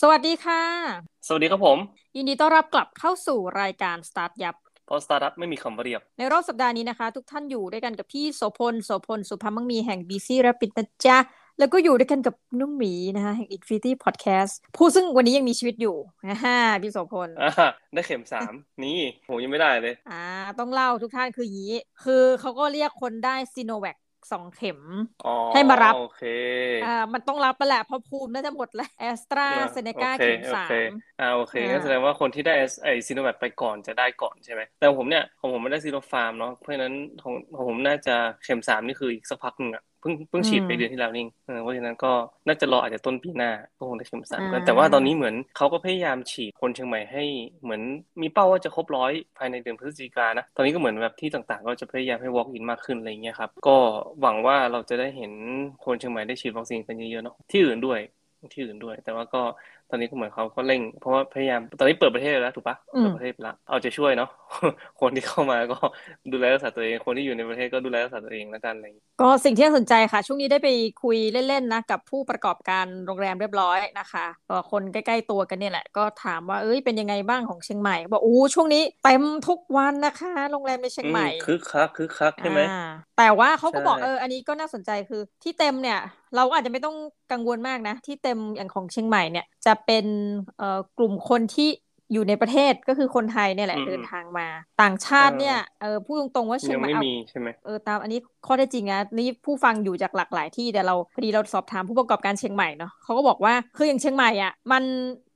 สวัสดีค่ะ สวัสดีครับผม ยินดีต้อนรับกลับเข้าสู่รายการ Start ยับเพราะสตาร์ทอัพไม่มีคำว่าเรียบ ในรอบสัปดาห์นี้นะคะ ทุกท่านอยู่ด้วยกันกับพี่โสพลโสพล สุภาพมังมีแห่ง BC Rapid นะจ๊ะ แล้วก็อยู่ด้วยกันกับนุ่มหมีนะคะแห่ง Infinity Podcast ผู้ซึ่งวันนี้ยังมีชีวิตอยู่นะฮะพี่โสพลอ่าได้เข็มสามนี่ผมยังไม่ได้เลย อ่า ต้องเล่าทุกท่านคืออย่างนี้คือเขาก็เรียกคนได้ซีโนแวค สองเข็มอ๋อให้มารับโอเคอ่ามันต้องรับไปแหละเพราะภูมิน่าจะหมดแล้วแอสตราเซเนกาโอเคเข็มโอสาเคมอ่าโอเคอ่างั้นแสดงว่าคนที่ได้ไอซีโนแวคไปก่อนจะได้ก่อนใช่ไหมแต่ผมเนี่ยของผมไม่ได้ซีโนฟาร์มเนาะเพราะฉะนั้นของของผมน่าจะเข็มสามนี่คืออีกสักพักหนึ่งอะ เพิ่งเพิ่งฉีดไปเดือนที่แล้วนี่เออเพราะฉะนั้นก็น่าจะรออาจจะต้นปีหน้าก็คงได้เข็มสามกันแต่ว่าตอนนี้เหมือนเขาก็พยายามฉีดคนเชียงใหม่ให้เหมือนมีเป้าว่าจะครบร้อยภายในเดือนพฤศจิกายนนะตอนนี้ก็เหมือนแบบที่ต่างๆ ก็จะพยายามให้ walk in มากขึ้นอะไรอย่างเงี้ยครับก็หวังว่าเราจะได้เห็นคนเชียงใหม่ได้ฉีดวัคซีนกันเยอะๆเนาะที่อื่นด้วยที่อื่นด้วย แต่ว่าก็ ตอนนี้ก็เหมือนเขาก็เร่ง เพราะว่าพยายามตอนนี้เปิดประเทศแล้วถูกปะอืมเปิดประเทศไปแล้วเอาใจะช่วยเนาะคนที่เข้ามาก็ดูแลรักษาตัวเอง คนที่อยู่ในประเทศก็ดูแลรักษาตัวเองแล้วกันอะไรอย่างเงี้ยก็สิ่งที่น่าสนใจค่ะ ช่วงนี้ได้ไปคุยเล่นๆนะกับผู้ประกอบการโรงแรมเรียบร้อยนะคะก็คนใกล้ๆตัวกันเนี่ยแหละก็ถามว่าเอ้ยเป็นยังไงบ้างของเชียงใหม่บอกอู้ช่วงนี้เต็มทุกวันนะคะโรงแรมในเชียงใหม่อืคึกคักคึกคักใช่ไหมอ่าแต่ว่าเขาก็ใช่บอกเอออันนี้ก็น่าสนใจคือที่เต็มเนี่ยเราก็อาจจะไม่ต้องกังวลมากนะ ที่เต็มอย่างของเชียงใหม่เนี่ยจะเป็นเอ่อกลุ่มคนที่อยู่ในประเทศก็คือคนไทยเนี่ยแหละอืมเดินทางมา ต่างชาติเนี่ยเออพูดตรงๆว่าเชียยังงใหม่ไม่เอามีใช่ไหมเออตามอันนี้ข้อเท็จจริงนะนี่ผู้ฟังอยู่จากหลากหลายที่แต่เราพอดีเราสอบถามผู้ประกอบการเชียงใหม่เนาะเขาก็บอกว่าคืออย่างเชียงใหม่อะมัน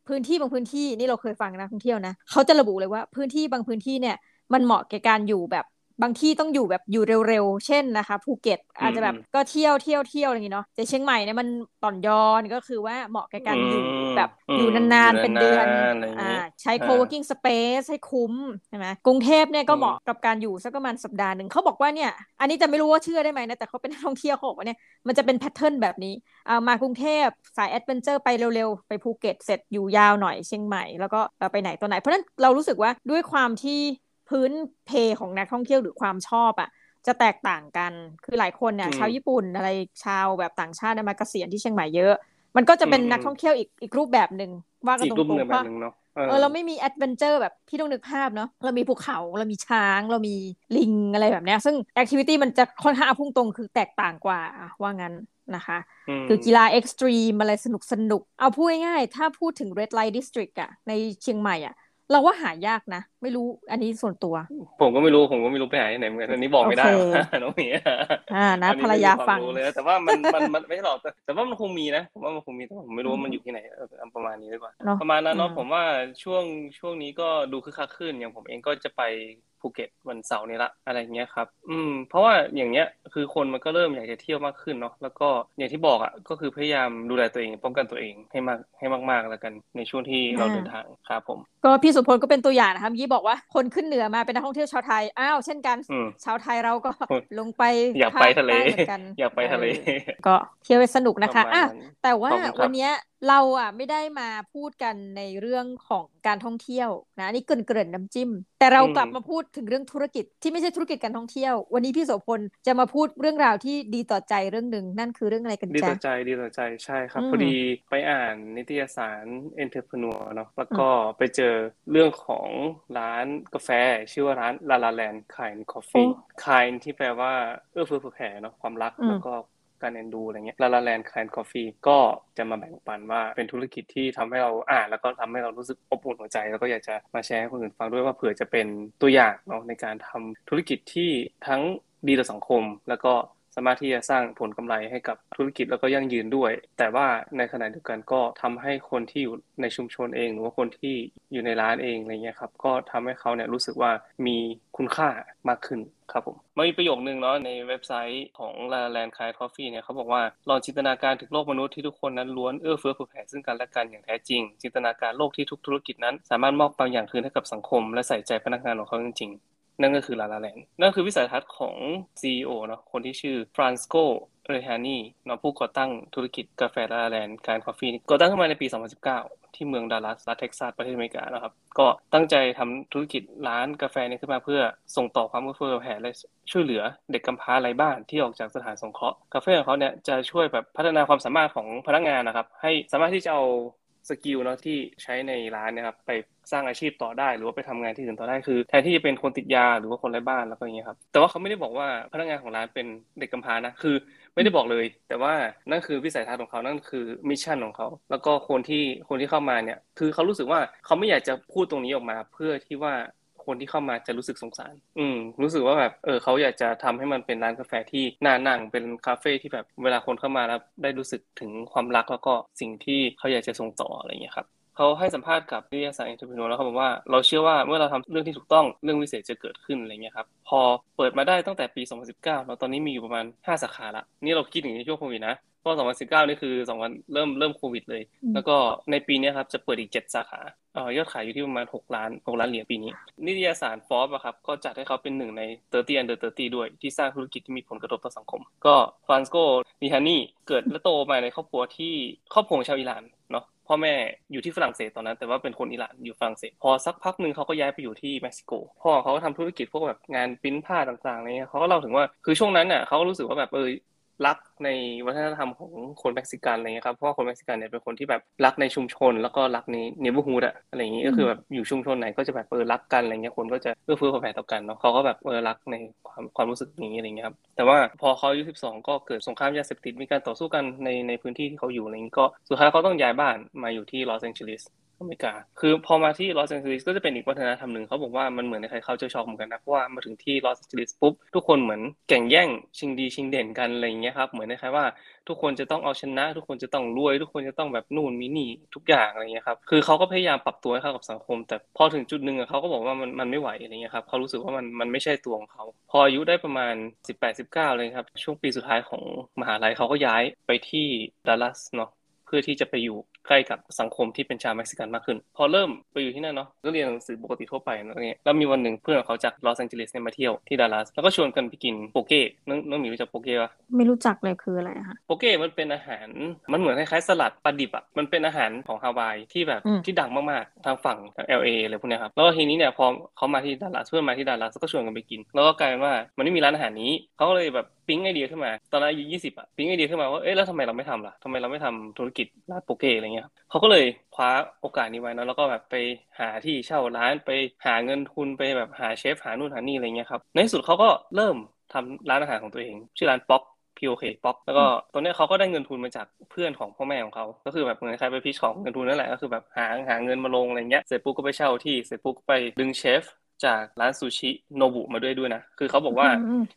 พื้นที่บางพื้นที่นี่เราเคยฟังนะท่องเที่ยวนะเขาจะระบุเลยว่าพื้นที่บางพื้นที่เนี่ยมันเหมาะแก่การอยู่แบบ บางที่ต้องอยู่แบบอยู่เร็วๆ เช่นนะคะภูเก็ตอาจจะแบบอืมก็เที่ยวเที่ยวเที่ยวอะไรอย่างงี้เนาะแต่เชียงใหม่เนี่ยมันต่อนยอนก็คือว่าเหมาะแก่การอยู่อืมแบบอืมอยู่นานๆเป็นเดือนอยู่นานๆอะไรอย่างงี้อ่าใช้อ่า co-working space ให้คุ้มใช่ไหมกรุงเทพเนี่ยก็อืมเหมาะกับการอยู่สักประมาณสัปดาห์หนึ่งเขาบอกว่าเนี่ยอันนี้จะไม่รู้ว่าเชื่อได้ไหมนะแต่เขาเป็นนักท่องเที่ยวเขาบอกว่าเนี่ยมันจะเป็น pattern แบบนี้อ่ามากรุงเทพสาย adventure ไปเร็วๆ ไปภูเก็ตเสร็จอยู่ยาวหน่อยเชียงใหม่แล้วก็เอ่อไปไหนตัวไหน เพราะฉะนั้นเรารู้สึกว่าด้วยความที่ พื้นเพของนักท่องเที่ยวหรือความชอบอะจะแตกต่างกัน คือหลายคนเนี่ยอืมชาวญี่ปุ่นอะไรชาวแบบต่างชาติเนี่ยมาเกษียณที่เชียงใหม่เยอะ มันก็จะเป็นอืมนักท่องเที่ยวอีกอีกรูปแบบหนึ่งว่ากันอีกรูปแบบหนึ่งแบบว่าหนึ่งเนาะเออเราไม่มี adventure แบบพี่ต้องนึกภาพเนาะเรามีภูเขาเรามีช้างเรามีลิงอะไรแบบเนี้ยซึ่ง activity มันจะค่อนข้างพุ่งตรงคือแตกต่างกว่าอะว่างั้นนะคะมคือกีฬา extreme อะไรสนุกสนุก เอาพูดง่ายๆถ้าพูดถึง Red Light District อะในเชียงใหม่อะ เราว่าหายากนะ ไม่รู้อันนี้ส่วนตัว ผมก็ไม่รู้ผมก็ไม่รู้ไปหาที่ไหนเหมือนกันอันนี้บอกไม่ได้โอเคน้องหมีอ่านะอันนี้ภรรยาไม่มีความฟังรู้เลยนะแต่ว่ามันมันมันไม่ใช่หรอกแต่แต่ว่ามันคงมีนะผมว่ามันคงมีแต่ผมไม่รู้ว่ามันอยู่ที่ไหนเออเอาประมาณนี้ดีกว่าเนาะประมาณนั้นเนาะอืมผมว่าช่วงช่วงนี้ก็ดูคึกคักขึ้นอย่างผมเองก็จะไป ภูเก็ตวันเสาร์นี้ละอะไรเงี้ยครับ อืม เพราะว่าอย่างเงี้ยคือคนมันก็เริ่มอยากจะเที่ยวมากขึ้นเนาะแล้วก็อย่างที่บอกอะก็คือพยายามดูแลตัวเองป้องกันตัวเองให้มากให้มากๆแล้วกันในช่วงที่เราเดินทางครับผม ก็พี่สุพลก็เป็นตัวอย่างนะคะเมื่อกี้บอกว่าคนขึ้นเหนือมาเป็นนักท่องเที่ยวชาวไทยอ้าวเช่นกันอืมชาวไทยเราก็อืมลงไปอยากไปทะเลภคใต้เหมือนกันอยากไปทะเลออก็เที่ยวให้สนุกนะคะประมาณอะนั้นแต่ว่าขอบคุณครับวันเนี้ย เราอะไม่ได้มาพูดกันในเรื่องของการท่องเที่ยวนะอันนี่เกรินเกรินๆน้ำจิ้ม แต่เรากลับมาพูดถึงเรื่องธุรกิจที่ไม่ใช่ธุรกิจการท่องเที่ยว วันนี้พี่โสพลจะมาพูดเรื่องราวที่ดีต่อใจเรื่องหนึ่งนั่นคือเรื่องอะไรกันดีจ๊ะต่อใจดีต่อใจใช่ครับอืมพอดีไปอ่านนิตยสาร Entrepreneur เนาะแล้วก็ไปเจอเรื่องของร้านกาแฟ ชื่อว่าร้าน La La Land Kind Coffee Kind ที่แปลว่าเอื้อเฟื้อเผื่อแผ่เนาะความรักอืมแล้วก็ การเอ็นดูอะไรเงี้ยลาลาแลนด์คลานกาแฟก็จะมาแบ่งปันว่าเป็นธุรกิจที่ทำให้เราอ่านแล้วก็ทำให้เรารู้สึกอบอุ่นหัวใจ แล้วก็อยากจะมาแชร์ให้คนอื่นฟังด้วยว่าเผื่อจะเป็นตัวอย่างเนาะในการทำธุรกิจที่ทั้งดีต่อสังคม แล้วก็ สามารถที่จะสร้างผลกำไรให้กับธุรกิจแล้วก็ยั่งยืนด้วย แต่ว่าในขณะเดียวกันก็ทำให้คนที่อยู่ในชุมชนเอง หรือว่าคนที่อยู่ในร้านเองอะไรเงี้ยครับก็ทำให้เขาเนี่ยรู้สึกว่ามีคุณค่ามากขึ้นครับผมมันมีประโยคนึงเนาะในเว็บไซต์ของ La Land Kai Coffee เนี่ยเขาบอกว่าลองจินตนาการถึงโลกมนุษย์ที่ทุกคนนั้นล้วนเอื้อเฟื้อเผื่อแผ่ซึ่งกันและกันอย่างแท้จริง จินตนาการโลกที่ทุกธุรกิจนั้น สามารถมอบบางอย่างคืนให้กับสังคม และใส่ใจพนักงานของเขาจริง นั่นก็คือ La La Land นั่นคือวิสัยทัศน์ของ CEO เนาะคนที่ชื่อ Francois Reihani เนาะผู้ก่อตั้งธุรกิจกาแฟ La La Land Kind Coffee ก่อตั้งขึ้นมาในปี 2019 ที่เมืองดัลลัสรัฐเท็กซัสประเทศอเมริกานะครับ ก็ตั้งใจทำธุรกิจร้านกาแฟนี้ขึ้นมาเพื่อส่งต่อความเอื้อเฟื้อแผ่และช่วยเหลือเด็กกำพร้าไร้บ้านที่ออกจากสถานสงเคราะห์กาแฟของเขาเนี่ยจะช่วยแบบพัฒนาความสามารถของพนักงานนะครับให้สามารถที่จะเอา skill เนาะที่ใช้ในร้านนะครับไปสร้างอาชีพต่อได้หรือว่าไปทำงานที่อื่นต่อได้คือแทนที่จะเป็นคนติดยาหรือว่าคนไร้บ้านแล้วก็อย่างเงี้ยครับแต่ว่าเขาไม่ได้บอกว่าพนักงานของร้านเป็นเด็กกำพร้านะคือ ไม่ได้บอกเลย แต่ว่านั่นคือวิสัยทัศน์ของเขานั่นคือมิชชั่นของเขาแล้วก็คนที่คนที่เข้ามาเนี่ยคือเขารู้สึกว่าเขาไม่อยากจะพูดตรงนี้ออกมา เพื่อที่ว่า คนที่เข้ามาจะรู้สึกสงสาร อืม รู้สึกว่าแบบเออเขาอยากจะทำให้มันเป็นร้านกาแฟที่น่านั่งเป็นคาเฟ่ที่แบบเวลาคนเข้ามาแล้วได้รู้สึกถึงความรักแล้วก็สิ่งที่เขาอยากจะส่งต่ออะไรอย่างเงี้ยครับ เขาให้สัมภาษณ์กับนิตยสาร Entrepreneur แล้วเขาบอกว่าเราเชื่อว่าเมื่อเราทำเรื่องที่ถูกต้องเรื่องวิเศษจะเกิดขึ้นอะไรเงี้ยครับพอเปิดมาได้ตั้งแต่ปี 2019แล้วตอนนี้มีอยู่ประมาณ 5 สาขาละนี่เราคิดถึงในช่วงโควิดนะเพราะ2019 นี่คือ2วันเริ่มเริ่มโควิดเลย แล้วก็ในปีนี้ครับจะเปิดอีก 7 สาขาเอ่อยอดขายอยู่ที่ประมาณ 6 ล้าน 6 ล้านเหรียญปีนี้ นิตยสารฟอร์บอะครับก็จัดให้เขาเป็นหนึ่งใน 30 under 30 ด้วย ที่สร้างธุรกิจที่มีผลกระทบต่อสังคม ก็ Francois Reihani เกิดและโตมาในครอบครัวที่ครอบครัวชาวอิหร่านเนาะ พ่อแม่อยู่ที่ฝรั่งเศสตอนนั้น แต่ว่าเป็นคนอิหร่านอยู่ฝรั่งเศสพอสักพักหนึ่งเขาก็ย้ายไปอยู่ที่เม็กซิโกพ่อเขาก็ทำธุรกิจพวกแบบงานปิ้นผ้าต่างๆอะไรเงี้ยเขาก็เล่าถึงว่าคือช่วงนั้นน่ะเขาก็รู้สึกว่าแบบเออ รักในวัฒนธรรมของคนเม็กซิกันอะไรเงี้ยครับเพราะว่าคนเม็กซิกันเนี่ยเป็นคนที่แบบรักในชุมชน แล้วก็รักใน neighborhood อะอะไรอย่างงี้ก็คือแบบอยู่ชุมชนไหนก็จะแบบเออรักกันอะไรเงี้ยคนก็จะเอื้อเฟื้อเผื่อแผ่ต่อกันเนาะเขาก็แบบเออรักในความความรู้สึกนี้อะไรเงี้ยครับแต่ว่าพอเขาอายุ12 ก็เกิดสงครามยาเสพติดมีการต่อสู้กันในในพื้นที่ที่เขาอยู่อะไรเงี้ยก็สุดท้ายเขาต้องย้ายบ้านมาอยู่ที่ลอสแองเจลิส อเมริกา คือพอมาที่ลอสแองเจลิสก็จะเป็นอีกวัฒนธรรมหนึ่งเขาบอกว่ามันเหมือนในใคร culture shock เหมือนกันนะ เพราะว่ามาถึงที่ลอสแองเจลิสปุ๊บ ทุกคนเหมือนแข่งแย่งชิงดีชิงเด่นกันอะไรอย่างเงี้ยครับ เหมือนในใครว่าทุกคนจะต้องเอาชนะ ทุกคนจะต้องรวย ทุกคนจะต้องแบบนู่นมีนี่ทุกอย่างอะไรเงี้ยครับ คือเขาก็พยายามปรับตัวให้เข้ากับสังคม แต่พอถึงจุดหนึ่งเขาก็บอกว่ามันมันไม่ไหวอะไรเงี้ยครับเขารู้สึกว่ามันมันไม่ใช่ตัวของเขาพออายุได้ประมาณ 18 19เลยครับช่วงปีสุดท้ายของมหาลัยเขาก็ย้ายไปที่ดัลลัสเนาะเพื่อที่จะไปอยู่ ใกล้กับสังคมที่เป็นชาวเม็กซิกันมากขึ้น พอเริ่มไปอยู่ที่นั่นเนาะก็เรียนหนังสือปกติทั่วไปนะเนี่ยแล้วมีวันหนึ่งเพื่อนเขาจากลอสแองเจลิสเนี่ยมาเที่ยวที่ดัลลัสแล้วก็ชวนกันไปกินโปเก้น้องน้องหมีรู้จักโปเก้ปะไม่รู้จักเลยคืออะไรคะโปเก้มันเป็นอาหารมันเหมือนคล้ายๆสลัดปลาดิบอะมันเป็นอาหารของฮาวายที่แบบที่ดังมากๆทางฝั่งทาง LA อะไรพวกเนี้ยครับแล้วทีนี้เนี่ยพอเขามาที่ดัลลัสเพื่อนมาที่ดัลลัสก็ชวนกันไปกิน แล้วก็กลายเป็นว่ามันไม่มีร้านอาหารนี้เขาก็เลยแบบ ปิ๊งไอเดียขึ้นมา ตอนนั้นอายุยี่สิบอะปิ๊งไอเดียขึ้นมาว่าเอ๊ะแล้วทำไมเราไม่ทำล่ะทำไมเราไม่ทำธุรกิจร้านโปเกอะไรเงี้ยเขาก็เลยคว้าโอกาสนี้ไว้นะแล้วก็แบบไปหาที่เช่าร้านไปหาเงินทุนไปแบบหาเชฟหานู่นหานี่อะไรเงี้ยครับในที่สุดเขาก็เริ่มทำร้านอาหารของตัวเอง ชื่อร้านป๊อก POK ป๊อกแล้วก็ตอนนี้เขาก็ได้เงินทุนมาจากเพื่อนของพ่อแม่ของเขาก็คือแบบเหมือนใครไปพิชของเงินทุนนั่นแหละก็คือแบบหาหาเงินมาลงอะไรเงี้ยเสร็จปุ๊บก็ไปเช่าที่เสร็จปุ๊บก็ไปดึงเชฟ จากร้านซูชิโนบุมาด้วยด้วยนะ คือเขาบอกว่า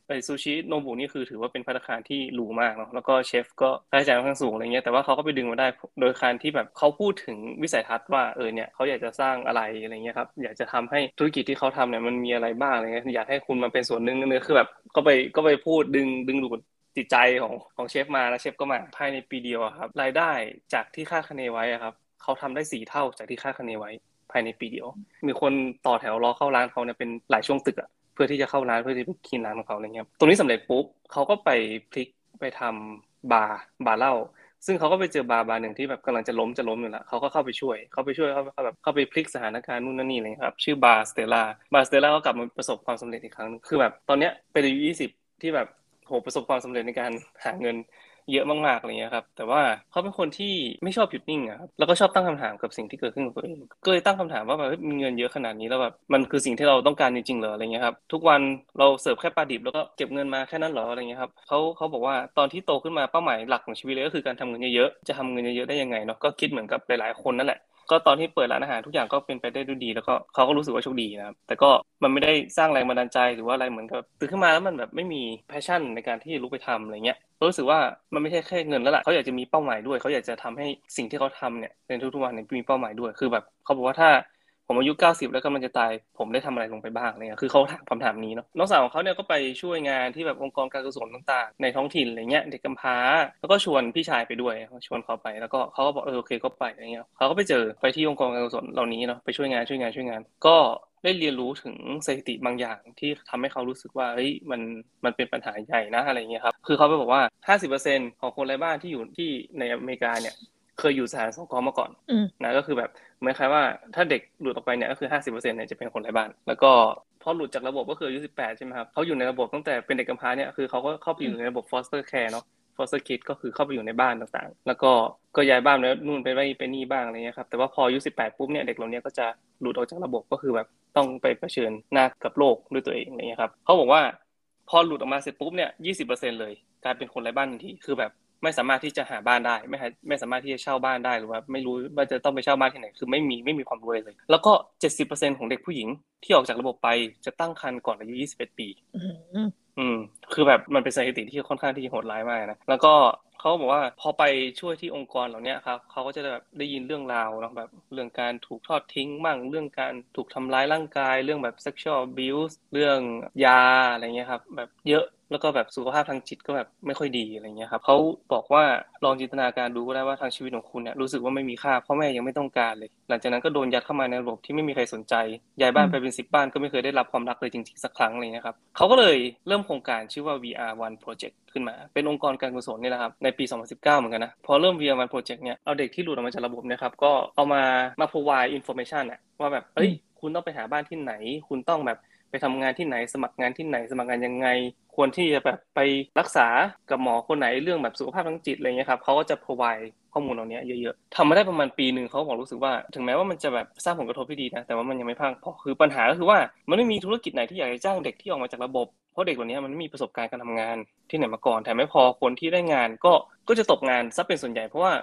ไปซูชิโนบุนี่คือถือว่าเป็นพัตคารที่หรูมากเนาะแล้วก็เชฟก็ค่าใช้จ่ายค่อนข้างสูงอะไรเงี้ยแต่ว่าเขาก็ไปดึงมาได้โดยการที่แบบเขาพูดถึงวิสัยทัศน์ว่าเออเนี่ยเขาอยากจะสร้างอะไรอะไรเงี้ยครับอยากจะทำให้ธุรกิจที่เขาทำเนี่ยมันมีอะไรบ้างอะไรเงี้ยอยากให้คุณมาเป็นส่วนหนึ่งนั่นคือแบบก็ไปก็ไปพูดดึงดึงดูดจิตใจของของเชฟมาแล้วเชฟก็มาภายในปีเดียวครับรายได้จากที่คาดคะเนไว้ครับเขาทำได้สี่เท่าจากที่คาดคะเนไว้ ภายในปีเดียว มีคนต่อแถวรอเข้าร้านเขาเนี่ยเป็นหลายช่วงตึกอะเพื่อที่จะเข้าร้านเพื่อที่จะกินร้านของเขาอะไรเงี้ยตรงนี้สำเร็จปุ๊บเขาก็ไปพลิกไปทำบาร์บาร์เหล้าซึ่งเขาก็ไปเจอบาร์บาร์หนึ่งที่แบบกำลังจะล้มจะล้มอยู่แล้วเขาก็เข้าไปช่วยเขาไปช่วยเขาแบบเข้าไปพลิกสถานการณ์นู่นนั่นนี่เลยครับชื่อบาร์สเตล่าบาร์สเตล่าก็กลับมาประสบความสำเร็จอีกครั้งคือแบบตอนเนี้ยเป็นอายุยี่สิบที่แบบโหประสบความสำเร็จในการหาเงิน เยอะมากๆอะไรเงี้ยครับ แต่ว่าเขาเป็นคนที่ไม่ชอบหยุดนิ่งอะครับแล้วก็ชอบตั้งคำถามกับสิ่งที่เกิดขึ้นกับตัวเองก็เลยตั้งคำถามว่าแบบมีเงินเยอะขนาดนี้แล้วแบบมันคือสิ่งที่เราต้องการจริงๆเหรออะไรเงี้ยครับทุกวันเราเสิร์ฟแค่ปลาดิบแล้วก็เก็บเงินมาแค่นั้นเหรออะไรเงี้ยครับเขาเขาบอกว่าตอนที่โตขึ้นมาเป้าหมายหลักของชีวิตเลยก็คือการทำเงินเยอะๆจะทำเงินเยอะๆได้ยังไงเนาะก็คิดเหมือนกับหลายๆคนนั่นแหละ ก็ตอนที่เปิดร้านอาหารทุกอย่างก็เป็นไปได้ด้วยดี แล้วก็เขาก็รู้สึกว่าโชคดีนะครับ แต่ก็มันไม่ได้สร้างแรงบันดาลใจหรือว่าอะไรเหมือนกับตื่นขึ้นมาแล้วมันแบบไม่มีแพชชั่นในการที่ลุกไปทำอะไรเงี้ยรู้สึกว่ามันไม่ใช่แค่เงินแล้วล่ะเขาอยากจะมีเป้าหมายด้วยเขาอยากจะทำให้สิ่งที่เขาทำเนี่ยในทุกๆวันเนี่ยมีเป้าหมายด้วยคือแบบเขาบอกว่าถ้า ผมอายุ90แล้วก็มันจะตายผมได้ทำอะไรลงไปบ้างเงี้ยคือเขาถามคำถามนี้เนาะน้องสาวของเขาเนี่ยก็ไปช่วยงานที่แบบองค์กรการกุศลต่างๆ ในท้องถิ่นอะไรเงี้ยเด็กกำพร้า แล้วก็ชวนพี่ชายไปด้วยชวนเขาไปแล้วก็เขาก็บอกเออโอเคก็ไปอะไรเงี้ยเขาก็ไปเจอไปที่องค์กรการกุศลเหล่านี้เนาะไปช่วยงานช่วยงานช่วยงาน ก็ได้เรียนรู้ถึงสถิติบางอย่างที่ทำให้เขารู้สึกว่าเฮ้ยมันมันเป็นปัญหาใหญ่นะอะไรเงี้ยครับคือเขาไปบอกว่า 50%ของคนไร้บ้านที่อยู่ที่ในอเมริกาเนี่ย เคยอยู่สถานสงเคราะห์มาก่อนนะก็คือแบบเหมือนคล้ายว่าถ้าเด็กหลุดออกไปเนี่ยก็คือห้าสิบเปอร์เซ็นต์เนี่ยจะเป็นคนไร้บ้าน แล้วก็พอหลุดจากระบบก็คืออายุสิบแปดใช่ไหมครับเขาอยู่ในระบบตั้งแต่เป็นเด็กกำพร้าเนี่ยคือเขาก็เข้าไปอยู่ในระบบ foster care เนาะ foster kid ก็คือเข้าไปอยู่ในบ้านต่างๆ แล้วก็ก็ย้ายบ้านแล้วนู่นไปไไปนี่บ้างอะไรเงี้ยครับแต่ว่าพออายุ18ปุ๊บเนี่ยเด็กเหล่านี้ก็จะหลุดออกจากระบบก็คือแบบต้องไปเผชิญหน้ากับโลกด้วยตัวเองอะไรเงี้ยครับเขาบอกว่าพอหลุดออกมาเสร็จปุ๊บเนี่ย20%เลยกลายเป็นคนไร้บ้านทันทีคือแบบ ไม่สามารถที่จะหาบ้านได้ ไม่ไม่สามารถที่จะเช่าบ้านได้หรือว่า ไม่รู้ว่าจะต้องไปเช่าบ้านที่ไหนคือไม่มีไม่มีความรู้เลย แล้วก็เจ็ดสิบเปอร์เซ็นของเด็กผู้หญิงที่ออกจากระบบไปจะตั้งครรภ์ก่อนอายุยี่สิบเอ็ดปีอืมคือแบบมันเป็นสถิติที่ค่อนข้างที่โหดร้ายมากนะแล้วก็เขาบอกว่าพอไปช่วยที่องค์กรเหล่านี้ครับเขาก็จะแบบได้ยินเรื่องราวนะแบบเรื่องการถูกทอดทิ้งบ้างเรื่องการถูกทำร้ายร่างกาย เรื่องแบบ sexual abuse เรื่องยาอะไรเงี้ยครับแบบเยอะ แล้วก็แบบสุขภาพทางจิตก็แบบไม่ค่อยดีอะไรเงี้ยครับเขาบอกว่าลองจินตนาการดูก็ได้ว่าทางชีวิตของคุณเนี่ยรู้สึกว่าไม่มีค่าพ่อแม่ยังไม่ต้องการเลย หลังจากนั้นก็โดนยัดเข้ามาในระบบที่ไม่มีใครสนใจย้ายบ้านไปเป็นสิบบ้านก็ไม่เคยได้รับความรักเลยจริงๆสักครั้งเลยนะครับเขาก็เลยเริ่มโครงการชื่อว่า VR One Project ขึ้นมา เป็นองค์กรการกุศลนี่แหละครับในปี 2019 เหมือนกันนะพอเริ่ม VR One Project เนี่ยเอาเด็กที่หลุดออกมาจากระบบนี่ยครับก็เอามามา provide information อะว่าแบบเอ้ยคุณต้องไปหาบ้านที่ไหน คุณต้องแบบไปทำงานที่ไหนสมัครงานที่ไหนสมัครงานยังไง ควรที่จะแบบไปรักษากับหมอคนไหนเรื่องแบบสุขภาพทางจิตอะไรเงี้ยครับเขาก็จะ provide ข้อมูลเหล่านี้เยอะๆทำมาได้ประมาณปีหนึ่งเขาบอกรู้สึกว่า ถึงแม้ว่ามันจะแบบสร้างผลกระทบที่ดีนะ แต่ว่ามันยังไม่พังพอคือปัญหาก็คือว่ามันไม่มีธุรกิจไหนที่อยากจะจ้างเด็กที่ออกมาจากระบบ เพราะเด็กเหล่านี้มันไม่มีประสบการณ์การทำงานที่ไหนมาก่อนแถมไม่พอคนที่ได้งานก็ก็จะตกงานซะเป็นส่วนใหญ่เพราะว่า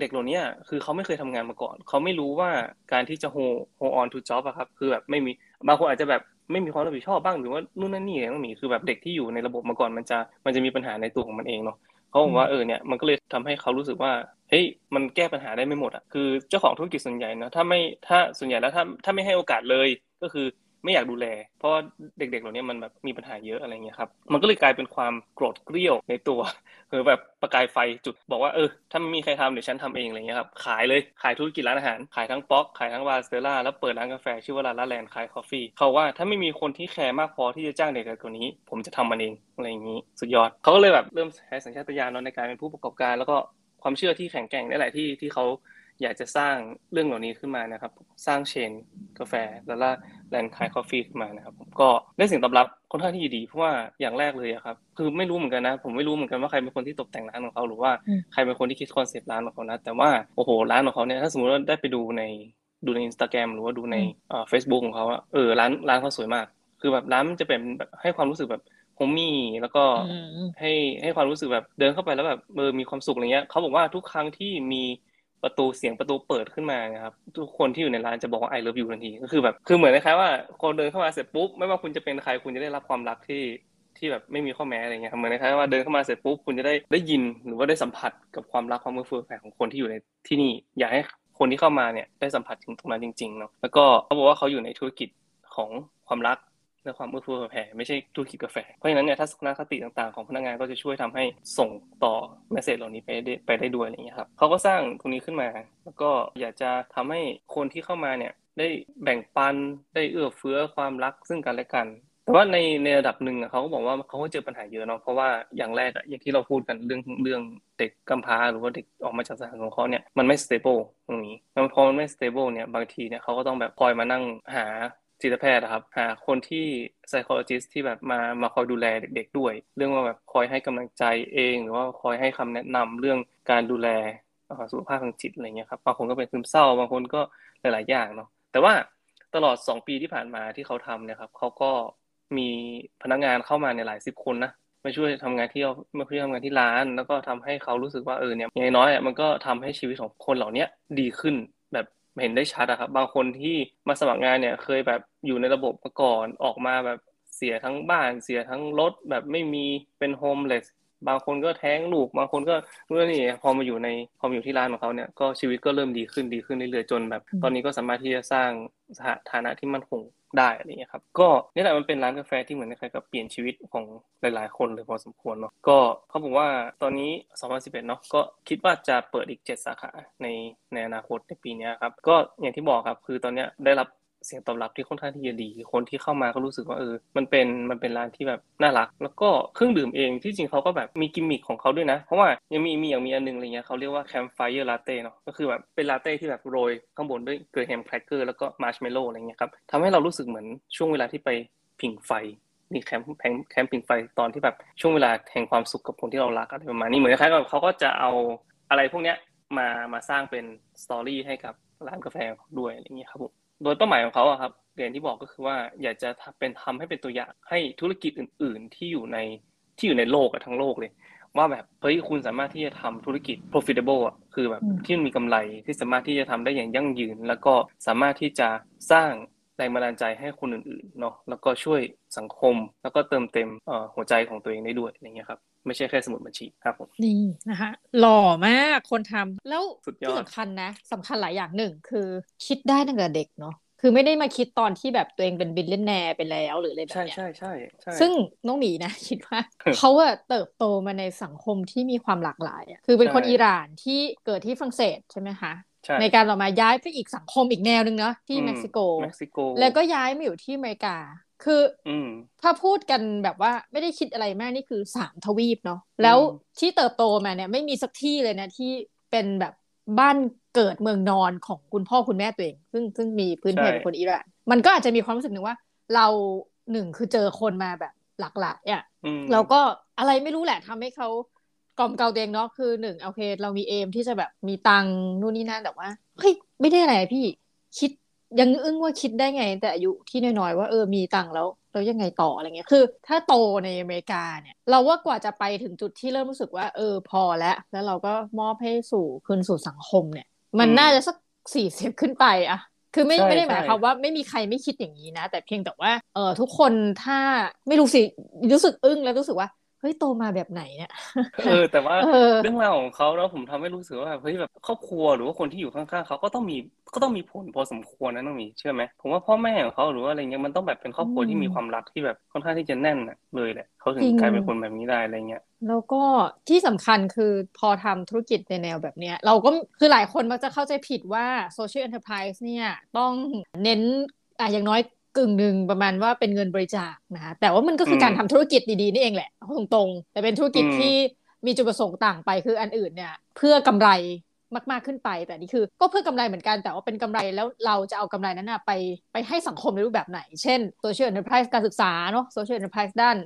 เด็กเหล่านี้คือเขาไม่เคยทำงานมาก่อน เขาไม่รู้ว่าการที่จะ hold hold on to job อะครับคือแบบไม่มีบางคนอาจจะแบบ ไม่มีความรับผิดชอบบ้างหรือว่านู่นนั่นนี่อะไรต้องมีคือแบบเด็กที่อยู่ในระบบมาก่อนมันจะมันจะมีปัญหาในตัวของมันเองเนาะเขาบอกว่าเออเนี่ยมันก็เลยทำให้เขารู้สึกว่าเฮ้ยมันแก้ปัญหาได้ไม่หมดอะคือเจ้าของธุรกิจส่วนใหญ่นะถ้าไม่ถ้าส่วนใหญ่แล้วถ้าถ้าไม่ให้โอกาสเลยก็คือ ไม่อยากดูแล เพราะเด็กๆเหล่านี้มันแบบมีปัญหาเยอะอะไรเงี้ยครับมันก็เลยกลายเป็นความโกรธเกรี้ยวในตัวคือแบบประกายไฟจุดบอกว่าเออถ้าไม่มีใครทำเดี๋ยวฉันทำเองอะไรเงี้ยครับขายเลยขายธุรกิจร้านอาหาร ขายทั้งโปเก้ขายทั้งบาร์สเตล่าแล้วเปิดร้านกาแฟชื่อว่าร้าน La La Land ขายกาแฟเขาว่าถ้าไม่มีคนที่แคร์มากพอที่จะจ้างเด็กกลุ่มนี้ ผมจะทำมันเองอะไรอย่างนี้สุดยอดเขาก็เลยแบบเริ่มใช้สัญชาตญาณในการเป็นผู้ประกอบการ แล้วก็ความเชื่อที่แข็งแกร่งนี่แหละที่ที่เขา อยากจะสร้างเรื่องเหล่านี้ขึ้นมานะครับ สร้าง chain กาแฟ La La Land ขายกาแฟขึ้นมานะครับก็ได้สิ่งตอบรับค่อนข้างที่ดี เพราะว่าอย่างแรกเลยครับ คือไม่รู้เหมือนกันนะ ผมไม่รู้เหมือนกันว่าใครเป็นคนที่ตกแต่งร้านของเขาหรือว่าใครเป็นคนที่คิดคอนเซปต์ร้านของเขานะแต่ว่าโอ้โหร้านของเขาเนี่ยถ้าสมมติว่าได้ไปดูในดูในอินสตาแกรมหรือว่าดูในเฟซบุ๊กของเขาเออร้านร้านเขาสวยมาก คือแบบร้านมันจะเป็นแบบให้ความรู้สึกแบบ homey แล้วก็ให้ให้ความรู้สึกแบบเดินเข้าไปแล้วแบบเออมีความสุขอะไรเงี้ยเขาบอกว่าทุกครั้งที่มี ประตูเสียงประตูเปิดขึ้นมานะครับทุกคนที่อยู่ในร้านจะบอกว่า I love you ทันทีก็คือแบบคือเหมือนคล้ายๆว่าคนเดินเข้ามาเสร็จปุ๊บไม่ว่าคุณจะเป็นใครคุณจะได้รับความรักที่ที่แบบไม่มีข้อแม้อะไรเงี้ยเหมือนคล้ายๆว่าเดินเข้ามาเสร็จปุ๊บคุณจะได้ได้ยินหรือว่าได้สัมผัสกับความรักความเมื่อเฟื่อแผ่ของคนที่อยู่ในที่นี่อยากให้คนที่เข้ามาเนี่ยได้สัมผัสถึงตรงนั้นจริงๆเนาะแล้วก็เขาบอกว่าเขาอยู่ในธุรกิจของความรัก และความเอื้อเฟื้อแผ่ไม่ใช่ธุรกิจกาแฟ เพราะฉะนั้นเนี่ยทัศนคติต่างๆของพนักงานก็จะช่วยทำให้ส่งต่อเมสเซจเหล่านี้ไปได้ไปได้ด้วยอะไรอย่างเงี้ยครับเขาก็สร้างตรงนี้ขึ้นมา แล้วก็อยากจะทำให้คนที่เข้ามาเนี่ยได้แบ่งปันได้เอื้อเฟื้อความรักซึ่งกันและกันแต่ว่าในในระดับหนึ่งเขาก็บอกว่าเขาก็เจอปัญหาเยอะเนาะเพราะว่าอย่างแรกอย่างที่เราพูดกันเรื่องเรื่องเด็กกำพร้าหรือว่าเด็กออกมาจากสถานสงเคราะห์เนี่ยมันไม่ stable ตรงนี้แล้วพอมันไม่ stable เนี่ยบางทีเนี่ยเขาก็ต้องแบบคอยมานั่งหา จิตแพทย์ครับหาคนที่ psychologist ที่แบบมามาคอยดูแลเด็ก ๆ ด้วย เรื่องว่าแบบคอยให้กำลังใจเอง หรือว่าคอยให้คำแนะนำเรื่องการดูแลสุขภาพทางจิตอะไรเงี้ยครับบางคนก็เป็นซึมเศร้าบางคนก็หลาย ๆ อย่างเนาะแต่ว่าตลอด 2 ปีที่ผ่านมาที่เขาทำเนี่ยครับเขาก็มีพนักงานเข้ามาในหลายสิบคนนะมาช่วยทำงานที่มาช่วยทำงานที่ร้าน แล้วก็ทำให้เขารู้สึกว่าเออเนี่ยอย่างน้อยมันก็ทำให้ชีวิตของคนเหล่านี้ดีขึ้นแบบ เห็นได้ชัดอะครับ บางคนที่มาสมัครงานเนี่ยเคยแบบอยู่ในระบบมาก่อนออกมาแบบเสียทั้งบ้านเสียทั้งรถแบบไม่มีเป็นโฮมเลสบางคนก็แท้งลูกบางคนก็นู่นนี่พอมาอยู่ในพอมาอยู่ที่ร้านของเขาเนี่ยก็ชีวิตก็เริ่มดีขึ้นดีขึ้นเรื่อยๆจนแบบ ตอนนี้ก็สามารถที่จะสร้างสถานะที่มั่นคง ได้อะไรเงี้ยครับก็นี่แหละมันเป็นร้านกาแฟที่เหมือนคล้ายกับเปลี่ยนชีวิตของหลาย ๆ คนเลยพอสมควรเนาะก็เขาบอกว่าตอนนี้ 2011เนาะก็คิดว่าจะเปิดอีก 7 สาขาในในอนาคตในปีนี้ครับก็อย่างที่บอกครับคือตอนนี้ได้รับ เสียงตอบรับที่ค่อนข้างที่จะดี คนที่เข้ามาก็รู้สึกว่าเออ มันเป็นมันเป็นร้านที่แบบน่ารัก แล้วก็เครื่องดื่มเองที่จริงเขาก็แบบมีกิมมิคของเขาด้วยนะ เพราะว่ายังมีมีอย่างมีอันนึงอะไรเงี้ยเขาเรียกว่า campfire latte เนาะก็คือแบบเป็นลาเต้ที่แบบโรยข้างบนด้วย graham cracker แล้วก็มาร์ชเมลโล่อะไรเงี้ยครับทำให้เรารู้สึกเหมือนช่วงเวลาที่ไปผิงไฟมีแคมป์แคมป์ผิงไฟตอนที่แบบช่วงเวลาแห่งความสุขกับคนที่เรารักอะไรประมาณนี้เหมือนคล้ายกับเขาก็จะเอาอะไรพวกเนี้ยมามาสร้างเป็นสตอรี่ให้กับร้านกาแฟด้วยอะไรอย่างเงี้ยครับผม โดยเป้าหมายของเขาอะครับเรียนที่บอกก็คือว่าอยากจะเป็นทำให้เป็นตัวอย่างให้ธุรกิจอื่น ๆ ที่อยู่ในที่อยู่ในโลกอะทั้งโลกเลย ว่าแบบเฮ้ยคุณสามารถที่จะทำธุรกิจ profitable อะคือแบบที่มันมีกำไรที่สามารถที่จะทำได้อย่างยั่งยืน แล้วก็สามารถที่จะสร้างแรงบันดาลใจให้คนอื่นๆเนาะแล้วก็ช่วยสังคม แล้วก็เติมเต็มหัวใจของตัวเองได้ด้วยอย่างเงี้ยครับ ไม่ใช่แค่สมุดบัญชีครับผมนี่นะคะหล่อมากคนทำแล้วที่สำคัญนะสำคัญหลายอย่างหนึ่งคือคิดได้ตั้งแต่เด็กเนาะคือไม่ได้มาคิดตอนที่แบบตัวเองเป็น billionaire ไปแล้วหรืออะไรแบบเนี้ยใช่ใช่ใช่ซึ่งน้องมีนน่ะคิดว่าเขาอะเติบโตมาในสังคมที่มีความหลากหลายอะคือเป็นคนอิหร่านที่เกิดที่ฝรั่งเศสใช่ไหมคะในการต่อมาย้ายไปอีกสังคมอีกแนวหนึ่งเนาะที่เม็กซิโกเม็กซิโก แล้วก็ย้ายมาอยู่ที่อเมริกา คือถ้าพูดกันแบบว่าไม่ได้คิดอะไรมากนี่คือสามทวีปเนาะแล้วที่เติบโตมาเนี่ยไม่มีสักที่เลยนะที่เป็นแบบบ้านเกิดเมืองนอนของคุณพ่อคุณแม่ตัวเอง ซึ่งซึ่งมีพื้นเพเป็นคนอิหร่านมันก็อาจจะมีความรู้สึกหนึ่งว่า เราหนึ่งคือเจอคนมาแบบหลากหลายอะแล้วก็อะไรไม่รู้แหละทำให้เขากล่อมเกาตัวเองเนาะคือหนึ่งโอเค เรามีเอมที่จะแบบมีตังนู่นนี่นั่นแต่ว่าเฮ้ยไม่ได้อะไรพี่คิด ยังอึ้งว่าคิดได้ไง แต่อายุที่น้อยๆว่าเออมีตังแล้วแล้วยังไงต่ออะไรเงี้ยคือ ถ้าโตในอเมริกาเนี่ย เราว่ากว่าจะไปถึงจุดที่เริ่มรู้สึกว่า เออพอแล้ว แล้วเราก็มอบให้สู่คืนสู่สังคมเนี่ย มันน่าจะสักสี่สิบขึ้นไปอะคือไม่ไม่ได้หมายความว่าไม่มีใครไม่คิดอย่างนี้นะ แต่เพียงแต่ว่าเออทุกคนถ้าไม่รู้สิรู้สึกอึ้งแล้วรู้สึกว่าเฮ้ยโตมาแบบไหนเนี่ยเออ แต่ว่าเรื่องราวของเขาแล้วผมทำให้รู้สึกว่าเฮ้ยแบบครอบครัวหรือว่าคนที่อยู่ข้างๆเขาก็ต้องมีก็ต้องมีผลพอสมควรนะน้องมีนเชื่อไหมผมว่าพ่อแม่ของเขาหรือว่าอะไรเงี้ยมันต้องแบบเป็นครอบครัวที่มีความรักที่แบบค่อนข้างที่จะแน่นเลยแหละเขาถึงกลายเป็นคนแบบนี้ได้อะไรเงี้ยแล้วก็ที่สำคัญคือพอทำธุรกิจในแนวแบบเนี้ยเราก็คือหลายคนมักจะเข้าใจผิดว่า social enterprise เนี่ยต้องเน้นอะอย่างน้อย กึ่งหนึ่งประมาณว่าเป็นเงินบริจาคนะคะแต่ว่ามันก็คือการทำธุรกิจดีๆนี่เองแหละตรงๆ แต่เป็นธุรกิจที่มีจุดประสงค์ต่างไปคืออันอื่นเนี่ย เพื่อกำไร มาก ๆ ขึ้นไป แต่นี่คือก็เพื่อกำไรเหมือนกันแต่ว่าเป็นกำไรแล้วเราจะเอากำไรนั้นไปไปให้สังคมในรูปแบบไหน เช่น social enterprise การศึกษาเนาะ social enterprise ด้าน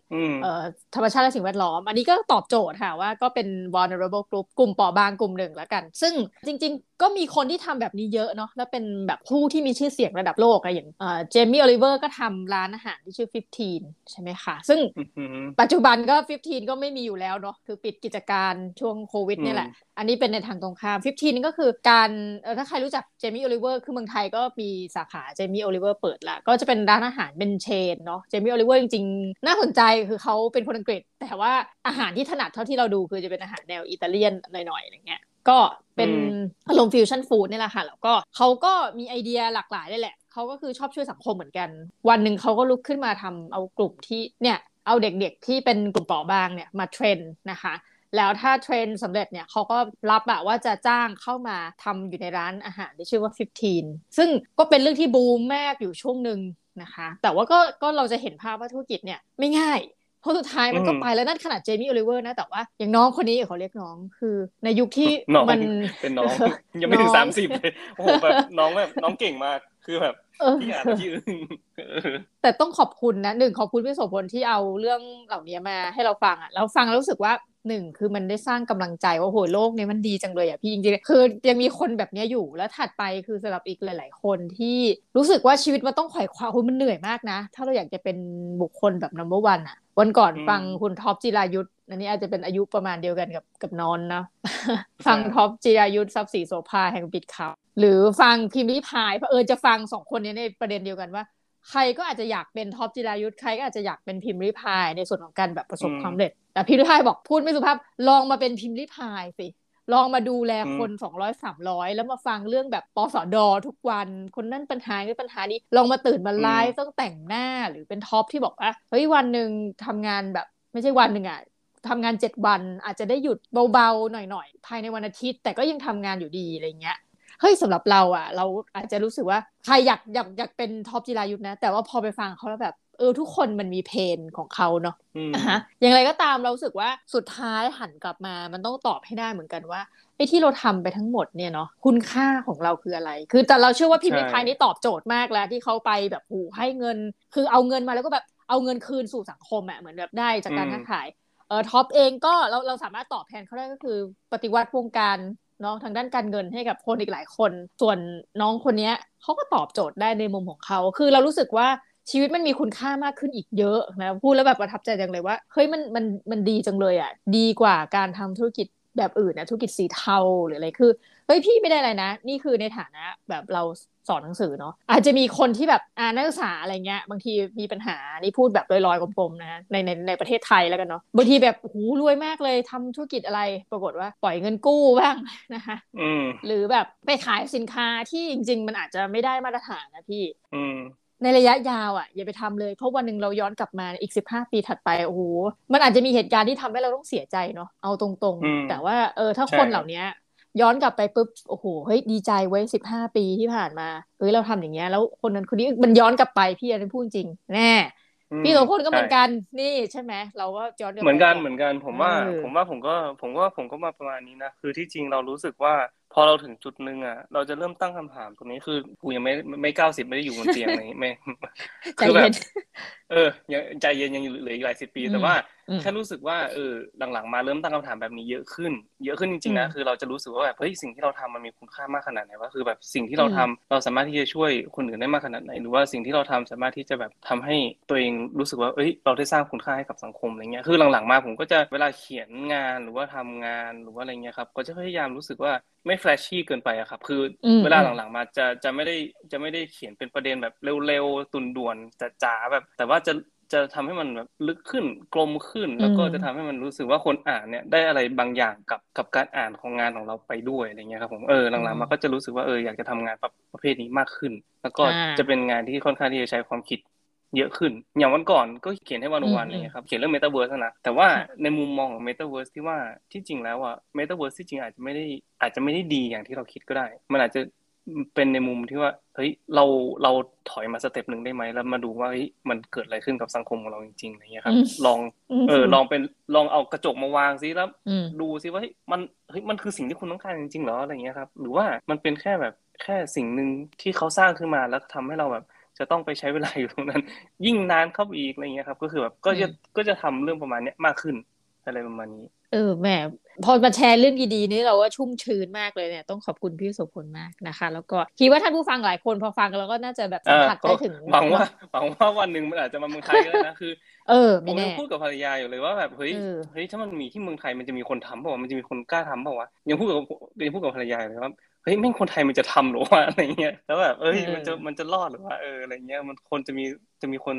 ธรรมชาติและสิ่งแวดล้อม อันนี้ก็ตอบโจทย์ค่ะว่าก็เป็น vulnerable group กลุ่มเปราะบางกลุ่มหนึ่งแล้วกัน ซึ่งจริง ๆ ก็มีคนที่ทำแบบนี้เยอะเนาะแล้วเป็นแบบผู้ที่มีชื่อเสียงระดับโลกอะอย่างเจมี่โอลิเวอร์ก็ทำร้านอาหารที่ชื่อ 15 ใช่ไหมคะ ซึ่งปัจจุบันก็ 15 ก็ไม่มีอยู่แล้วเนาะคือปิดกิจการช่วงโควิดนี่แหละ อันนี้เป็นในทางตรงข้าม15นี่ก็คือการเออถ้าใครรู้จักเจมี่โอลิเวอร์คือเมืองไทยก็มีสาขาเจมี่โอลิเวอร์เปิดละก็จะเป็นร้านอาหารเป็นเชนเนาะเจมี่โอลิเวอร์จริงๆ น่าสนใจคือเขาเป็นคนอังกฤษ แต่ว่าอาหารที่ถนัดเท่าที่เราดูคือจะเป็นอาหารแนวอิตาเลียนหน่อยๆอะไรเงี้ยก็เป็นอารมณ์ fusion food นี่แหละค่ะ แล้วก็เขาก็มีไอเดียหลากหลายได้แหละเขาก็คือชอบช่วยสังคมเหมือนกัน วันหนึ่งเขาก็ลุกขึ้นมาทำเอากลุ่มที่เนี่ยเอาเด็กๆที่เป็นกลุ่มเปราะบางเนี่ยมาเทรนนะคะ แล้วถ้าเทรนสำเร็จเนี่ยเขาก็รับอะว่าจะจ้างเข้ามาทำอยู่ในร้านอาหารที่ชื่อว่า 15 ซึ่งก็เป็นเรื่องที่บูมมากอยู่ช่วงหนึ่งนะคะ แต่ว่าก็ก็เราจะเห็นภาพว่าธุรกิจเนี่ยไม่ง่ายเพราะสุดท้ายมันก็ไปแล้วนั่นขนาดเจมี่โอลิเวอร์นะ แต่ว่าอย่างน้องคนนี้เขาเรียกน้องคือในยุคที่มันเป็นน้อง ยังไม่ถึงสามสิบเลยโอ้โหแบบน้องแบบน้องเก่งมากคือแบบที่อ่านที่อึ้งแต่ต้องขอบคุณนะหนึ่งขอบคุณพี่โสพลที่เอาเรื่องเหล่านี้มาให้เราฟังอะเราฟังแล้วรู้สึกว่าหนึ่งคือมันได้สร้างกำลังใจว่าโหโลกนี้มันดีจังเลยอะพี่จริงๆคือยังมีคนแบบนี้อยู่แล้วถัดไปคือสำหรับอีกหลาย ๆ คนที่รู้สึกว่าชีวิตมันต้องไขว่คว้าโหมันเหนื่อยมากนะ ถ้าเราอยากจะเป็นบุคคลแบบ number one อะ วันก่อนฟังคุณท็อปจิรายุสอันนี้อาจจะเป็นอายุประมาณเดียวกันกับกับน้องนะฟังท็อปจิรายุสทรัพย์ศรีโสภาแห่ง Bitkub หรือฟังพิมรี่พายเออจะฟังสองคนนี้ในประเด็นเดียวกันว่า ใครก็อาจจะอยากเป็นท็อปจิรายุทธใครก็อาจจะอยากเป็นพิมพ์ริพายในส่วนของการแบบประสบความสำเร็จ แต่พิมรี่พายบอกพูดไม่สุภาพลองมาเป็นพิมรี่พายสิลองมาดูแลคนสองร้อยสามร้อยแล้วมาฟังเรื่องแบบปสอดอทุกวัน คนนั้นปัญหานี้ปัญหานี้ลองมาตื่นมาไลฟ์ต้องแต่งหน้าหรือเป็นท็อปที่บอกว่าเฮ้ยวันหนึ่งทำงานแบบ ไม่ใช่วันหนึ่งอะทำงานเจ็ดวันอาจจะได้หยุดเบาๆหน่อยๆภายในวันอาทิตย์ แต่ก็ยังทำงานอยู่ดีอะไรเงี้ย เฮ้ยสำหรับเราอะ เราอาจจะรู้สึกว่าใครอยากอยากอยากเป็นท็อปจิรายุสนะ แต่ว่าพอไปฟังเขาแล้วแบบเออทุกคนมันมี pain ของเขาเนาะฮะอย่างไรก็ตามเรารู้สึกว่าสุดท้ายหันกลับมา มันต้องตอบให้ได้เหมือนกันว่าไอ้ที่เราทำไปทั้งหมดเนี่ยเนาะคุณค่าของเราคืออะไร คือแต่เราเชื่อว่าพิมรี่พายนี้ตอบโจทย์มากแล้ว ที่เขาไปแบบโหให้เงิน คือเอาเงินมาแล้วก็แบบเอาเงินคืนสู่สังคมอะเหมือนแบบได้จากการค้าขายเออท็อปเองก็เราเราสามารถตอบแทนเขาได้ก็คือปฏิวัติวงการ เนาะทางด้านการเงินให้กับคนอีกหลายคน ส่วนน้องคนนี้เขาก็ตอบโจทย์ได้ในมุมของเขา คือเรารู้สึกว่าชีวิตมันมีคุณค่ามากขึ้นอีกเยอะนะพูดแล้วแบบประทับใจจังเลยว่าเฮ้ยมันมันมันดีจังเลยอะดีกว่าการทำธุรกิจแบบอื่นนะธุรกิจสีเทาหรืออะไรคือ เฮ้ยพี่ไม่ได้อะไรนะ นี่คือในฐานะแบบเราสอนหนังสือเนาะอาจจะมีคนที่แบบอ่านนักศึกษาอะไรเงี้ยบางทีมีปัญหานี่พูดแบบลอยๆกลมๆนะในในในประเทศไทยแล้วกันเนาะบางทีแบบหูรวยมากเลยทำธุรกิจอะไร ปรากฏว่าปล่อยเงินกู้บ้างนะคะหรือแบบไปขายสินค้าที่จริง ๆ มันอาจจะไม่ได้มาตรฐานนะพี่ในระยะยาวอะอย่าไปทำเลย เพราะวันหนึ่งเราย้อนกลับมาอีกสิบห้าปีถัดไปโอ้โหมันอาจจะมีเหตุการณ์ที่ทำให้เราต้องเสียใจเนาะเอาตรงๆ แต่ว่าเออถ้าคนเหล่านี้ ย้อนกลับไปปุ๊บโอ้โหเฮ้ยดีใจไว้สิบห้าปีที่ผ่านมาเฮ้ยเราทำอย่างเงี้ยแล้วคนนั้นคนนี้มันย้อนกลับไปพี่อันนี้พูดจริง แน่พี่สองคนก็เหมือนกันนี่ใช่ไหมเราก็ย้อนเหมือนกันเหมือนกัน ผมว่า ผมว่าผมก็ผมว่าผมก็มาประมาณนี้นะคือที่จริงเรารู้สึกว่าพอเราถึงจุดหนึ่งอะ เราจะเริ่มตั้งคำถามตรงนี้คือกูยังไม่ไม่เก้าสิบไม่ได้อยู่บนเตียงอะไรไม่คือแบบเออยังใจเย็นยังเหลืออีกหลายสิบปีแต่ว่า แค่รู้สึกว่าเออหลังๆ มาเริ่มตั้งคำถามแบบนี้เยอะขึ้น เยอะขึ้นจริงๆนะคือเราจะรู้สึกว่าแบบเฮ้ยสิ่งที่เราทำมันมีคุณค่ามากขนาดไหนว่าคือแบบสิ่งที่เราทำเราสามารถที่จะช่วยคนอื่นได้มากขนาดไหน หรือว่าสิ่งที่เราทำสามารถที่จะแบบทำให้ตัวเองรู้สึกว่าเอ้ยเราได้สร้างคุณค่าให้กับสังคมอะไรเงี้ยคือหลังๆมาผมก็จะเวลาเขียนงานหรือว่าทำงานหรือว่าอะไรเงี้ยครับก็จะพยายามรู้สึกว่าไม่แฟลชชี่เกินไปอะครับ คือเวลาหลังๆมาจะจะไม่ได้จะไม่ได้เขียนเป็นประเด็นแบบเร็วๆตุนด่วนจ๋าแบบ แต่ว่าจะ จะทำให้มันแบบลึกขึ้นกลมขึ้น แล้วก็จะทำให้มันรู้สึกว่าคนอ่านเนี่ยได้อะไรบางอย่างกับกับการอ่านของงานของเราไปด้วยอะไรเงี้ยครับผมเออหลังๆมาก็จะรู้สึกว่าเอออยากจะทำงานประเภทนี้มากขึ้น แล้วก็จะเป็นงานที่ค่อนข้างที่จะใช้ความคิดเยอะขึ้น อย่างวันก่อนก็เขียนให้วันวันอะไรเงี้ยครับ เขียนเรื่องเมตาเวิร์สนะ แต่ว่าในมุมมองของเมตาเวิร์สที่ว่าที่จริงแล้วอะเมตาเวิร์สที่จริงอาจจะไม่ได้อาจจะไม่ได้ดีอย่างที่เราคิดก็ได้ มันอาจจะ เป็นในมุมที่ว่าเฮ้ยเราเราถอยมา step หนึ่งได้ไหมแล้วมาดูว่าเฮ้ยมันเกิดอะไรขึ้นกับสังคมของเราจริงๆอะไรเงี้ยครับ ลองเออลองเป็นลองเอากระจกมาวางซิแล้วดูซิว่าเฮ้ยมันเฮ้ยมันคือสิ่งที่คุณต้องการจริงๆหรออะไรเงี้ยครับ หรือว่ามันเป็นแค่แบบแค่สิ่งหนึ่งที่เขาสร้างขึ้นมาแล้วทำให้เราแบบจะต้องไปใช้เวลาอยู่ตรงนั้น ยิ่งนานเข้าอีกอะไรเงี้ยครับ ก็คือแบบก็จะก็จะทำเรื่องประมาณเนี้ยมากขึ้น อะไรประมาณนี้ เออแหมพอมาแชร์เรื่องดีๆนี้เราว่าชุ่มชื้นมากเลยเนี่ยต้องขอบคุณพี่สุพลมากนะคะ แล้วก็คิดว่าท่านผู้ฟังหลายคนพอฟังแล้วก็น่าจะแบบสัมผัสได้ถึงหวังว่าหวังว่าวันหนึ่งมันอาจจะมาเมืองไทยก็ได้นะคือ เออผมยังพูดกับภรรยาอยู่เลยว่าแบบเฮ้ยเฮ้ยถ้ามันมีที่เมืองไทยมันจะมีคนทำเปล่ามันจะมีคนกล้าทำเปล่าวะยังพูดกับยังพูดกับภรรยาเลยว่าเฮ้ยไม่คนไทยมันจะทำหรือว่าอะไรเงี้ยแล้วแบบเอ้ยมันจะมันจะรอดหรือว่าเอออะไรเงี้ยมันคนจะมีจะมีคน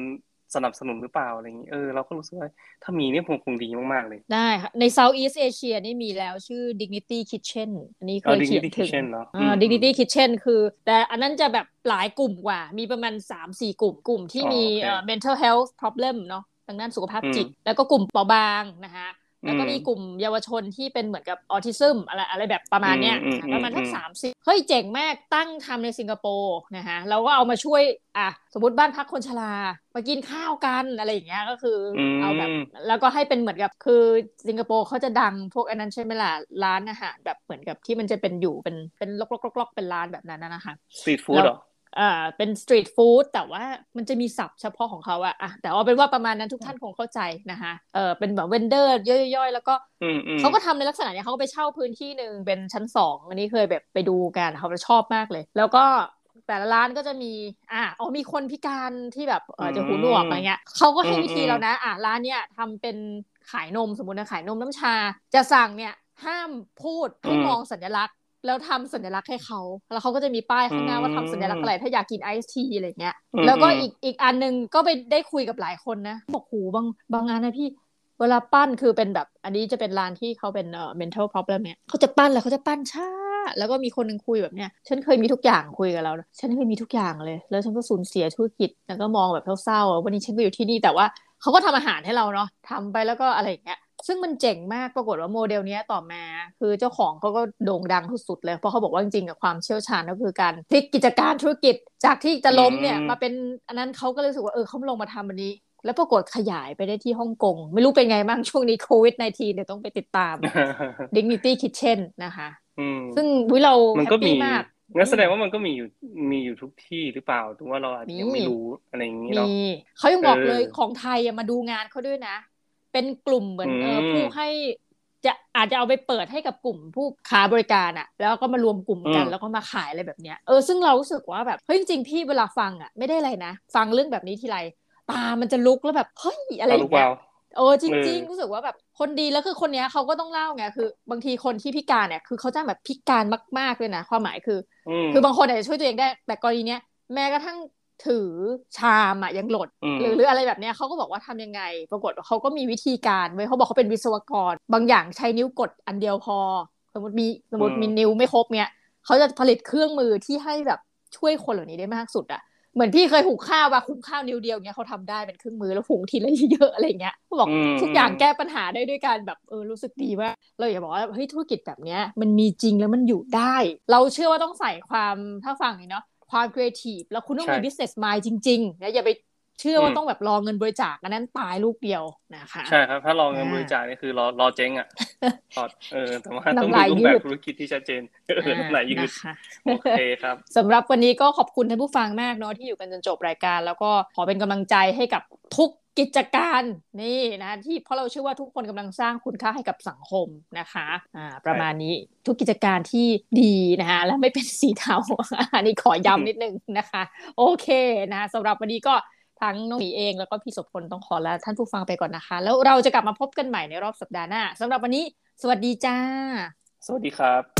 สนับสนุนหรือเปล่าอะไรอย่างนี้เออเราก็รู้สึกว่าถ้ามีเนี่ยคงคงดีมาก ๆ เลย ได้ค่ะใน Southeast Asia นี่มีแล้วชื่อ Dignity Kitchen อันนี้เคยเขียนถึงอ่า Dignity Kitchen คือ แต่อันนั้นจะแบบหลายกลุ่มกว่า มีประมาณ 3-4 กลุ่มกลุ่มที่มี mental health problem เนาะทางด้านสุขภาพจิต แล้วก็กลุ่มเปราะบางนะคะ แล้วก็มีกลุ่มเยาวชนที่เป็นเหมือนกับออทิซึมอะไรอะไรแบบประมาณเนี้ยประมาณทั้งสามสิบเฮ้ยเจ๋งมากตั้งทำในสิงคโปร์นะคะเราก็เอามาช่วยอะสมมติบ้านพักคนชรามากินข้าวกันอะไรอย่างเงี้ยก็คือเอาแบบ แล้วก็ให้เป็นเหมือนกับคือสิงคโปร์เขาจะดังพวกอันนั้นใช่ไหมล่ะร้านอาหารแบบเหมือนกับที่มันจะเป็นอยู่เป็นเป็นล็อกๆๆเป็นร้านแบบนั้นนะคะ street food หรอ อ่าเป็น street food แต่ว่ามันจะมีศัพท์เฉพาะของเขาอะอะแต่เอาเป็นว่าประมาณนั้นทุกท่านคงเข้าใจนะคะเออเป็นแบบ vendor ย่อยๆ แล้วก็เขาก็ทำในลักษณะนี้เขาก็ไปเช่าพื้นที่หนึ่งเป็นชั้นสองอันนี้เคยแบบไปดูกันเขาชอบมากเลย แล้วก็แต่ละร้านก็จะมี อ่าอ๋อมีคนพิการที่แบบเออจะหูหนวกอะไรเงี้ยเขาก็ให้วิธีแล้วนะ อ่าร้านเนี้ยทำเป็นขายนมสมมตินะขายนมน้ำชา จะสั่งเนี่ยห้ามพูดให้มองสัญลักษณ์ แล้วทำสัญลักษณ์ให้เขา แล้วเขาก็จะมีป้ายข้างหน้าว่าทำสัญลักษณ์อะไร ถ้าอยากกินไอซ์ทีอะไรเงี้ย แล้วก็อีกอีกอันนึงก็ไปได้คุยกับหลายคนนะ บอกหูบางบางงานนะพี่ เวลาปั้นคือเป็นแบบ อันนี้จะเป็นร้านที่เขาเป็นเอ่อ mental problem เนี่ยเขาจะปั้นแล้วเขาจะปั้นช้า แล้วก็มีคนหนึ่งคุยแบบเนี้ย ฉันเคยมีทุกอย่างคุยกับเรา ฉันเคยมีทุกอย่างเลย แล้วฉันก็สูญเสียธุรกิจ แล้วก็มองแบบเศร้าๆ วันนี้ฉันก็อยู่ที่นี่แต่ว่าเขาก็ทำอาหารให้เราเนาะทำไปแล้วก็อะไรอย่างเงี้ย ซึ่งมันเจ๋งมากปรากฏว่าโมเดลนี้ต่อมา คือเจ้าของเขาก็โด่งดังสุดเลย เพราะเขาบอกว่าจริงๆกับความเชี่ยวชาญก็คือการพลิกกิจการธุรกิจจากที่จะล้มเนี่ยมาเป็นอันนั้นเขาก็เลยรู้สึกว่าเออเขาลงมาทำอันนี้ แล้วปรากฏขยายไปได้ที่ฮ่องกง ไม่รู้เป็นไงบ้างช่วงนี้โควิด -19 เนี่ยต้องไปติดตาม Dignity Kitchen นะคะซึ่งวิเราแฮปปี้มากงั้นแสดงว่ามันก็มีอยู่มีอยู่ทุกที่หรือเปล่าถึงว่าเราอาจจะยังไม่รู้อะไรอย่างนี้เนาะมีเขายังบอกเลยเออของไทยอะมาดูงานเขาด้วยนะ เป็นกลุ่มเหมือนเอออืมผู้ให้จะอาจจะเอาไปเปิดให้กับกลุ่มผู้ค้าบริการอะแล้วก็มารวมกลุ่มกันอืมแล้วก็มาขายอะไรแบบเนี้ยเออซึ่งเรารู้สึกว่าแบบเฮ้ยจริงๆพี่เวลาฟังอะไม่ได้อะไรนะ ฟังเรื่องแบบนี้ทีไรตามันจะลุกแล้วแบบเฮ้ยอะไรอลูย่ากงเงี้วายวโอ้จเอริงอๆรู้สึกว่าแบบคนดีแล้วคือคนเนี้ยเขาก็ต้องเล่าไงคือบางทีคนที่พิการเนี่ยคือเขาจะแบบพิการมากๆเลยนะความหมายคืออืมคือบางคนอาจจะช่วยตัวเองได้ แต่กรณีเนี้ยแม้กระทั่ง ถือชามอะยังหล่นอืมหรือหรืออะไรแบบเนี้ยเขาก็บอกว่าทำยังไง ปรากฏว่าเขาก็มีวิธีการเว้ยเขาบอกเขาเป็นวิศวกร บางอย่างใช้นิ้วกดอันเดียวพอ สมมติมีสมมติมีนิ้วไม่ครบเนี้ยเขาจะผลิตเครื่องมือที่ให้แบบช่วยคนเหล่านี้ได้มากสุดอะเหมือนพี่เคยหุงข้าวว่าหุงข้าวนิ้วเดียวเนี้ยเขาทำได้เป็นเครื่องมือแล้วหุงทีละเยอะๆอะไรเงี้ยเขาบอกอืมทุกอย่างแก้ปัญหาได้ด้วยการแบบเออรู้สึกดีว่าเราอยากบอกว่าเฮ้ยธุรกิจแบบเนี้ยมันมีจริงแล้วมันอยู่ได้ เราเชื่อว่าต้องใส่ความถ้าฟังนี่เนาะ ความครีเอทีฟแล้วคุณต้องมีใช่ business mind จริงๆนะอย่าไปเชื่อว่าอืมต้องแบบรอเงินบริจาคอันนั้นตายลูกเดียวนะคะใช่ครับ ถ้าลองเงินอ่าบริจาคนี่คือรอรอเจ๊งอะพอเออแต่ว่าต้องน้ำมีลายรูปยืแบดบธุรกิจที่ชัดเจนเออน้ำลายยืดนะคะโอเคครับสำหรับวันนี้ก็ขอบคุณท่านผู้ฟังมากเนาะที่อยู่กันจนจบรายการ แล้วก็ขอเป็นกำลังใจให้กับทุก กิจการนี่นะที่เพราะเราเชื่อว่าทุกคนกำลังสร้างคุณค่าให้กับสังคมนะคะอ่าประมาณนี้ทุกกิจการที่ดีนะคะและไม่เป็นสีเทาอันนี้ขอย้ำนิดนึงนะคะ โอเคนะสำหรับวันนี้ก็ทั้งน้องหมีเองแล้วก็พี่สมพลต้องขอลาท่านผู้ฟังไปก่อนนะคะ แล้วเราจะกลับมาพบกันใหม่ในรอบสัปดาห์หน้าสำหรับวันนี้ สวัสดีจ้า สวัสดีครับ